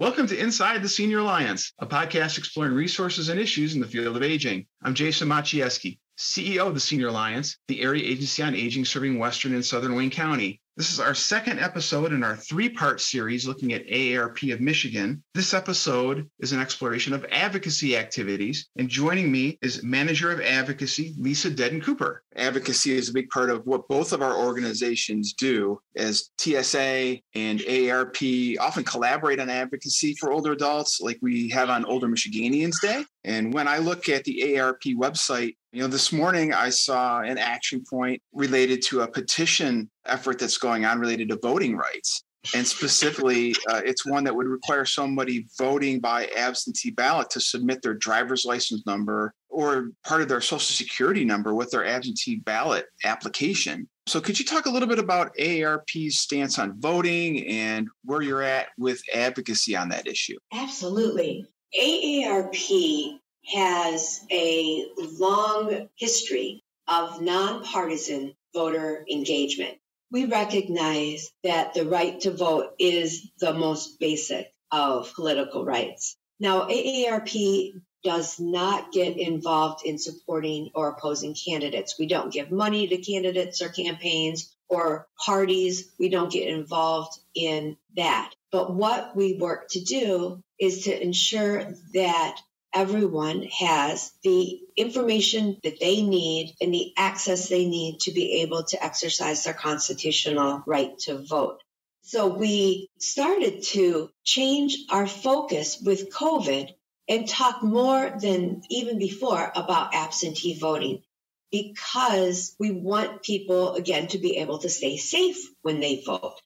Welcome to Inside the Senior Alliance, a podcast exploring resources and issues in the field of aging. I'm Jason Maciejewski, CEO of the Senior Alliance, the area agency on aging serving Western and Southern Wayne County. This is our second episode in our three part series looking at AARP of Michigan. This episode is an exploration of advocacy activities, and joining me is Manager of Advocacy, Lisa Dedden Cooper. Advocacy is a big part of what both of our organizations do, as TSA and AARP often collaborate on advocacy for older adults, like we have on Older Michiganians Day. And when I look at the AARP website, you know, this morning I saw an action point related to a petition effort that's going on related to voting rights. And specifically, uh, it's one that would require somebody voting by absentee ballot to submit their driver's license number or part of their social security number with their absentee ballot application. So, could you talk a little bit about AARP's stance on voting and where you're at with advocacy on that issue? Absolutely. AARP has a long history of nonpartisan voter engagement. We recognize that the right to vote is the most basic of political rights. Now, AARP does not get involved in supporting or opposing candidates. We don't give money to candidates or campaigns or parties. We don't get involved in that. But what we work to do is to ensure that everyone has the information that they need and the access they need to be able to exercise their constitutional right to vote. So we started to change our focus with COVID and talk more than even before about absentee voting because we want people, again, to be able to stay safe when they vote.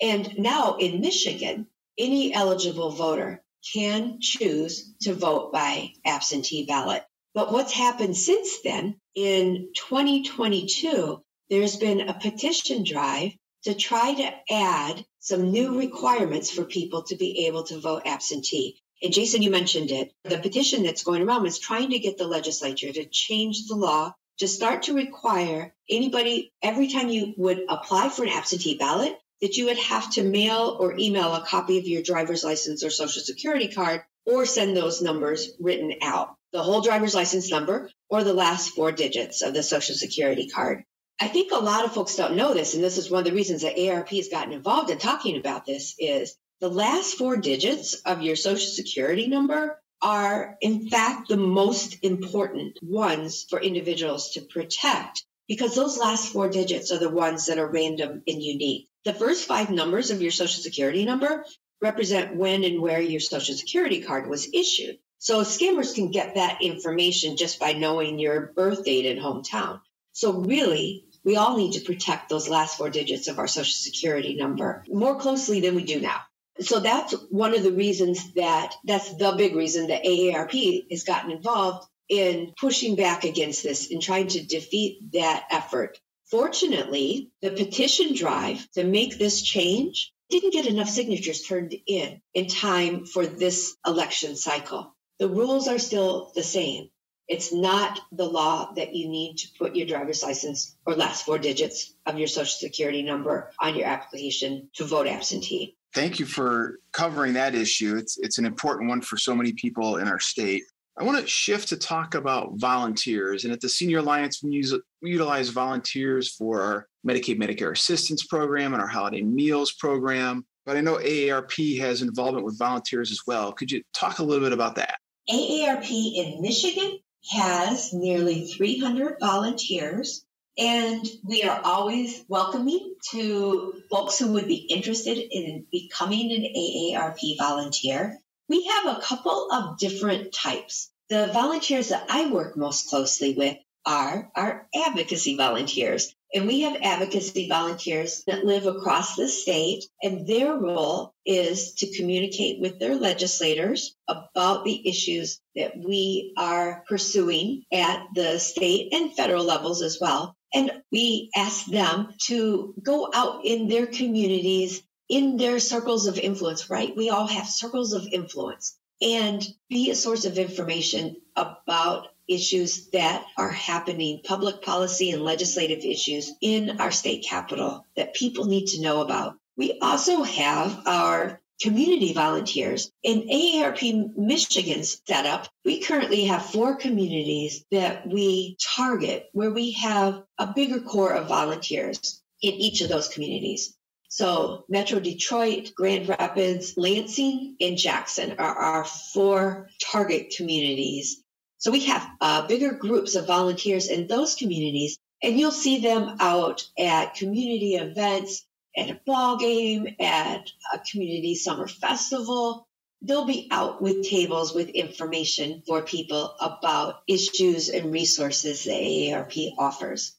And now in Michigan, any eligible voter can choose to vote by absentee ballot. But what's happened since then, in 2022, there's been a petition drive to try to add some new requirements for people to be able to vote absentee. And Jason, you mentioned it. The petition that's going around is trying to get the legislature to change the law to start to require anybody, every time you would apply for an absentee ballot, that you would have to mail or email a copy of your driver's license or social security card or send those numbers written out the whole driver's license number or the last four digits of the social security card. I think a lot of folks don't know this, and this is one of the reasons that AARP has gotten involved in talking about this is the last four digits of your social security number are in fact the most important ones for individuals to protect because those last four digits are the ones that are random and unique. The first five numbers of your social security number represent when and where your social security card was issued. So scammers can get that information just by knowing your birth date and hometown. So really, we all need to protect those last four digits of our social security number more closely than we do now. So that's one of the reasons that that's the big reason that AARP has gotten involved in pushing back against this and trying to defeat that effort. Fortunately, the petition drive to make this change didn't get enough signatures turned in in time for this election cycle. The rules are still the same. It's not the law that you need to put your driver's license or last four digits of your social security number on your application to vote absentee. Thank you for covering that issue. It's it's an important one for so many people in our state. I want to shift to talk about volunteers. And at the Senior Alliance, we, utilize volunteers for our Medicaid Medicare Assistance Program and our Holiday Meals Program. But I know AARP has involvement with volunteers as well. Could you talk a little bit about that? AARP in Michigan has nearly 300 volunteers, and we are always welcoming to folks who would be interested in becoming an AARP volunteer. We have a couple of different types. The volunteers that I work most closely with are our advocacy volunteers. And we have advocacy volunteers that live across the state, and their role is to communicate with their legislators about the issues that we are pursuing at the state and federal levels as well. And we ask them to go out in their communities in their circles of influence, right? We all have circles of influence and be a source of information about issues that are happening, public policy and legislative issues in our state capital that people need to know about. We also have our community volunteers. In AARP Michigan's setup, we currently have four communities that we target where we have a bigger core of volunteers in each of those communities. So Metro Detroit, Grand Rapids, Lansing, and Jackson are our four target communities. So we have uh, bigger groups of volunteers in those communities, and you'll see them out at community events, at a ball game, at a community summer festival. They'll be out with tables with information for people about issues and resources that AARP offers.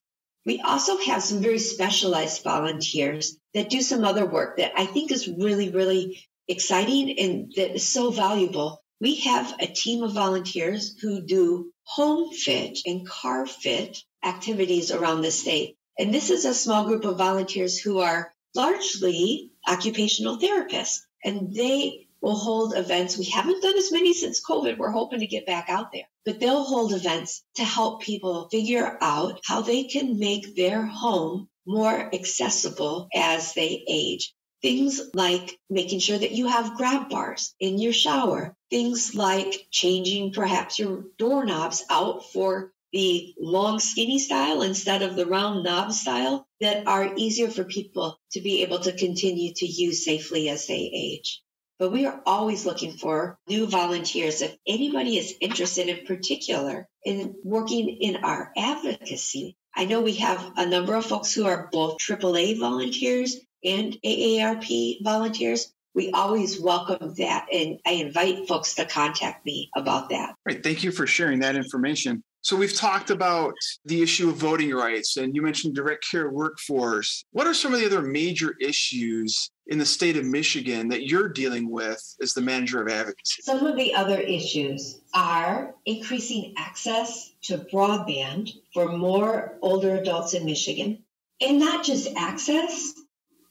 We also have some very specialized volunteers that do some other work that I think is really, really exciting and that is so valuable. We have a team of volunteers who do home fit and car fit activities around the state. And this is a small group of volunteers who are largely occupational therapists and they will hold events. We haven't done as many since COVID. We're hoping to get back out there, but they'll hold events to help people figure out how they can make their home more accessible as they age. Things like making sure that you have grab bars in your shower. Things like changing perhaps your doorknobs out for the long skinny style instead of the round knob style that are easier for people to be able to continue to use safely as they age. But we are always looking for new volunteers. If anybody is interested in particular in working in our advocacy, I know we have a number of folks who are both AAA volunteers and AARP volunteers. We always welcome that, and I invite folks to contact me about that. Right. Thank you for sharing that information. So we've talked about the issue of voting rights and you mentioned direct care workforce. What are some of the other major issues in the state of Michigan that you're dealing with as the manager of advocacy? Some of the other issues are increasing access to broadband for more older adults in Michigan and not just access,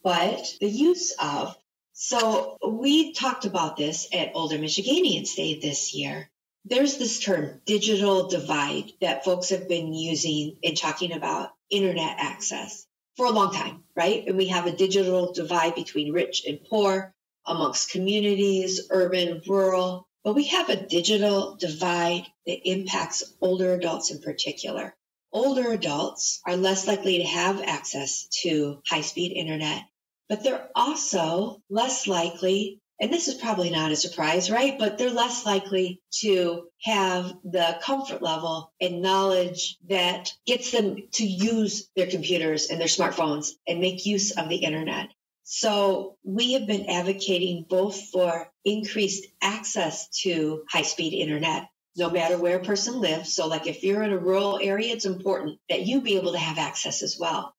but the use of. So we talked about this at Older Michiganians Day this year there's this term digital divide that folks have been using in talking about internet access for a long time, right? And we have a digital divide between rich and poor amongst communities, urban, rural. But we have a digital divide that impacts older adults in particular. Older adults are less likely to have access to high speed internet, but they're also less likely and this is probably not a surprise, right? But they're less likely to have the comfort level and knowledge that gets them to use their computers and their smartphones and make use of the internet. So we have been advocating both for increased access to high speed internet, no matter where a person lives. So like if you're in a rural area, it's important that you be able to have access as well.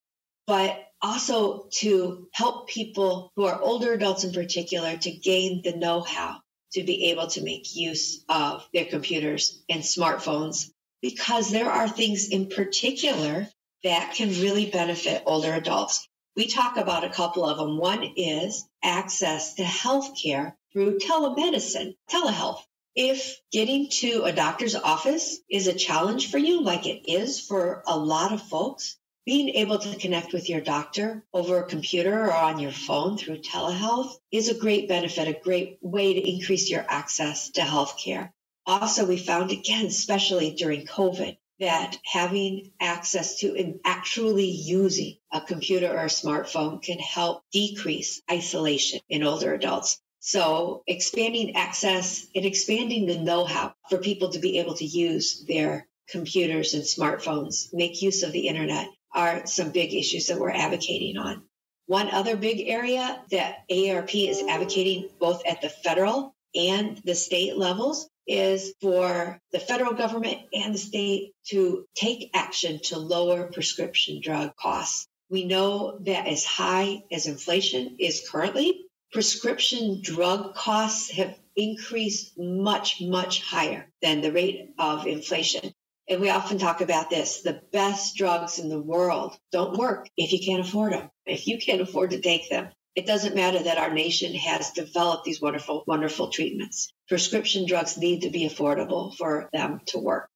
But also to help people who are older adults in particular to gain the know how to be able to make use of their computers and smartphones because there are things in particular that can really benefit older adults. We talk about a couple of them. One is access to healthcare through telemedicine, telehealth. If getting to a doctor's office is a challenge for you, like it is for a lot of folks, being able to connect with your doctor over a computer or on your phone through telehealth is a great benefit, a great way to increase your access to healthcare. Also, we found again, especially during COVID, that having access to and actually using a computer or a smartphone can help decrease isolation in older adults. So expanding access and expanding the know-how for people to be able to use their computers and smartphones, make use of the internet are some big issues that we're advocating on. One other big area that AARP is advocating both at the federal and the state levels is for the federal government and the state to take action to lower prescription drug costs. We know that as high as inflation is currently, prescription drug costs have increased much, much higher than the rate of inflation. And we often talk about this the best drugs in the world don't work if you can't afford them, if you can't afford to take them. It doesn't matter that our nation has developed these wonderful, wonderful treatments. Prescription drugs need to be affordable for them to work.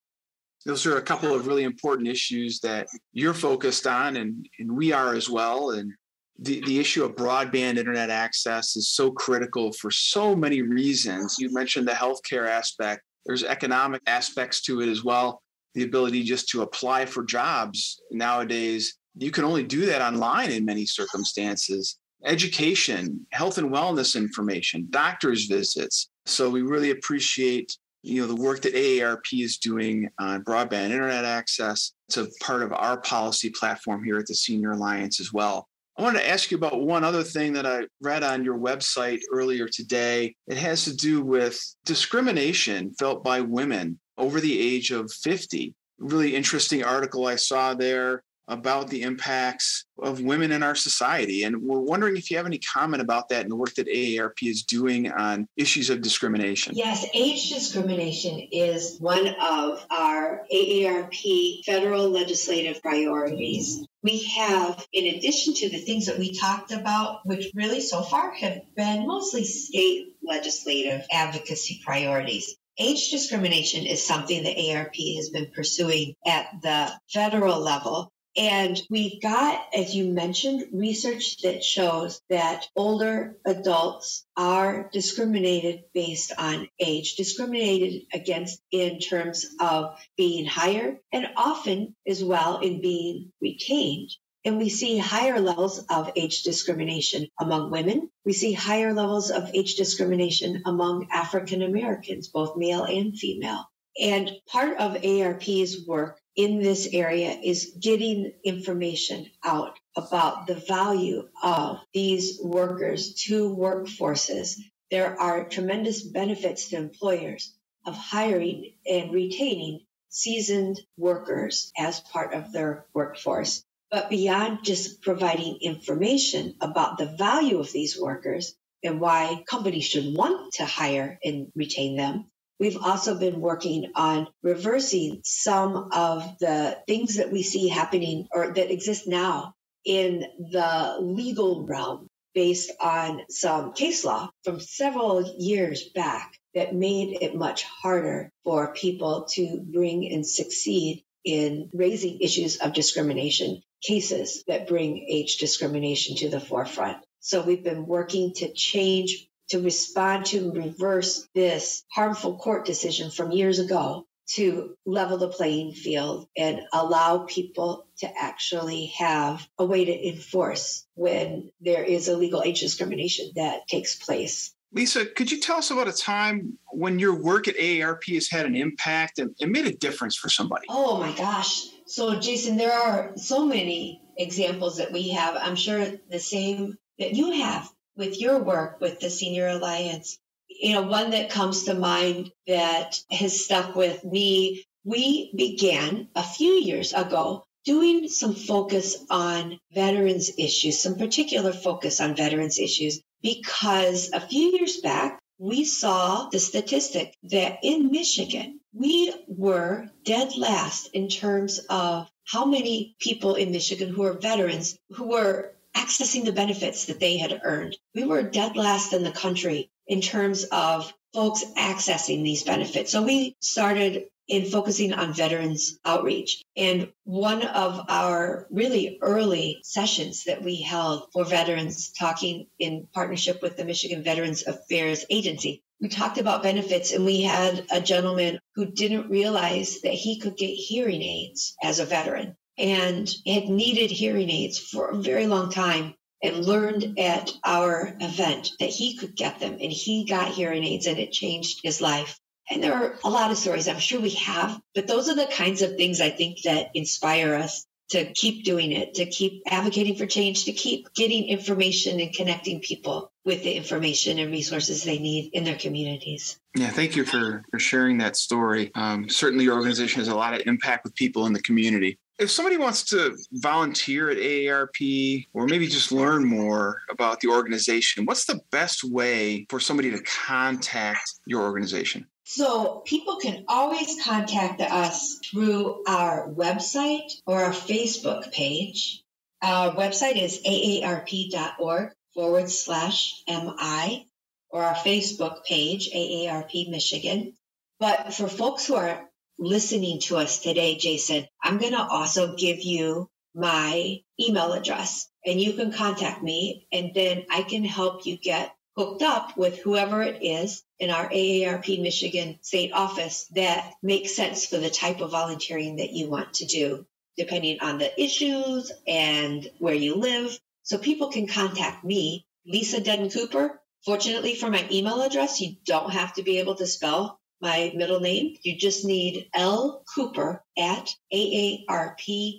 Those are a couple of really important issues that you're focused on, and, and we are as well. And the, the issue of broadband internet access is so critical for so many reasons. You mentioned the healthcare aspect, there's economic aspects to it as well. The ability just to apply for jobs nowadays, you can only do that online in many circumstances. Education, health and wellness information, doctor's visits. So we really appreciate you know the work that AARP is doing on broadband internet access. It's a part of our policy platform here at the Senior Alliance as well. I wanted to ask you about one other thing that I read on your website earlier today. It has to do with discrimination felt by women over the age of 50. Really interesting article I saw there about the impacts of women in our society. And we're wondering if you have any comment about that and the work that AARP is doing on issues of discrimination. Yes, age discrimination is one of our AARP federal legislative priorities. We have, in addition to the things that we talked about, which really so far have been mostly state legislative advocacy priorities, Age discrimination is something that AARP has been pursuing at the federal level and we've got, as you mentioned, research that shows that older adults are discriminated based on age, discriminated against in terms of being hired and often as well in being retained. And we see higher levels of age discrimination among women. We see higher levels of age discrimination among African Americans, both male and female. And part of AARP's work in this area is getting information out about the value of these workers to workforces. There are tremendous benefits to employers of hiring and retaining seasoned workers as part of their workforce. But beyond just providing information about the value of these workers and why companies should want to hire and retain them, We've also been working on reversing some of the things that we see happening or that exist now in the legal realm based on some case law from several years back that made it much harder for people to bring and succeed in raising issues of discrimination, cases that bring age discrimination to the forefront. So we've been working to change to respond to reverse this harmful court decision from years ago to level the playing field and allow people to actually have a way to enforce when there is illegal age discrimination that takes place. Lisa, could you tell us about a time when your work at AARP has had an impact and, and made a difference for somebody? Oh my gosh. So, Jason, there are so many examples that we have. I'm sure the same that you have with your work with the Senior Alliance. You know, one that comes to mind that has stuck with me, we began a few years ago doing some focus on veterans issues, some particular focus on veterans issues, because a few years back, we saw the statistic that in Michigan, we were dead last in terms of how many people in Michigan who are veterans who were accessing the benefits that they had earned. We were dead last in the country in terms of folks accessing these benefits. So we started in focusing on veterans outreach. And one of our really early sessions that we held for veterans, talking in partnership with the Michigan Veterans Affairs Agency, we talked about benefits and we had a gentleman who didn't realize that he could get hearing aids as a veteran and had needed hearing aids for a very long time and learned at our event that he could get them and he got hearing aids and it changed his life. And there are a lot of stories I'm sure we have, but those are the kinds of things I think that inspire us to keep doing it, to keep advocating for change, to keep getting information and connecting people with the information and resources they need in their communities. Yeah, thank you for, for sharing that story. Um, certainly, your organization has a lot of impact with people in the community if somebody wants to volunteer at AARP or maybe just learn more about the organization, what's the best way for somebody to contact your organization? So people can always contact us through our website or our Facebook page. Our website is aarp.org forward slash MI or our Facebook page, AARP Michigan. But for folks who are listening to us today, Jason, I'm going to also give you my email address and you can contact me and then I can help you get hooked up with whoever it is in our AARP Michigan state office that makes sense for the type of volunteering that you want to do, depending on the issues and where you live. So people can contact me, Lisa Dedden Cooper. Fortunately for my email address, you don't have to be able to spell my middle name. You just need L Cooper at aarp.org.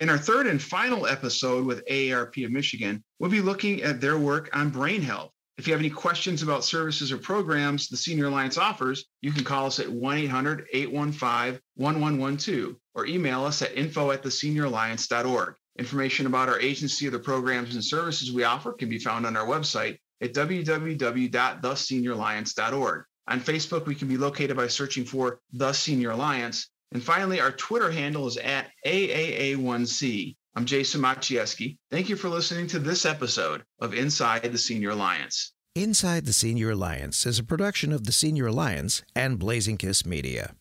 In our third and final episode with AARP of Michigan, we'll be looking at their work on brain health. If you have any questions about services or programs the Senior Alliance offers, you can call us at 1 800 815 1112 or email us at info at thesenioralliance.org. Information about our agency or the programs and services we offer can be found on our website at www.thesenioralliance.org. On Facebook, we can be located by searching for The Senior Alliance. And finally, our Twitter handle is at AAA1C. I'm Jason Maciejewski. Thank you for listening to this episode of Inside the Senior Alliance. Inside the Senior Alliance is a production of the Senior Alliance and Blazing Kiss Media.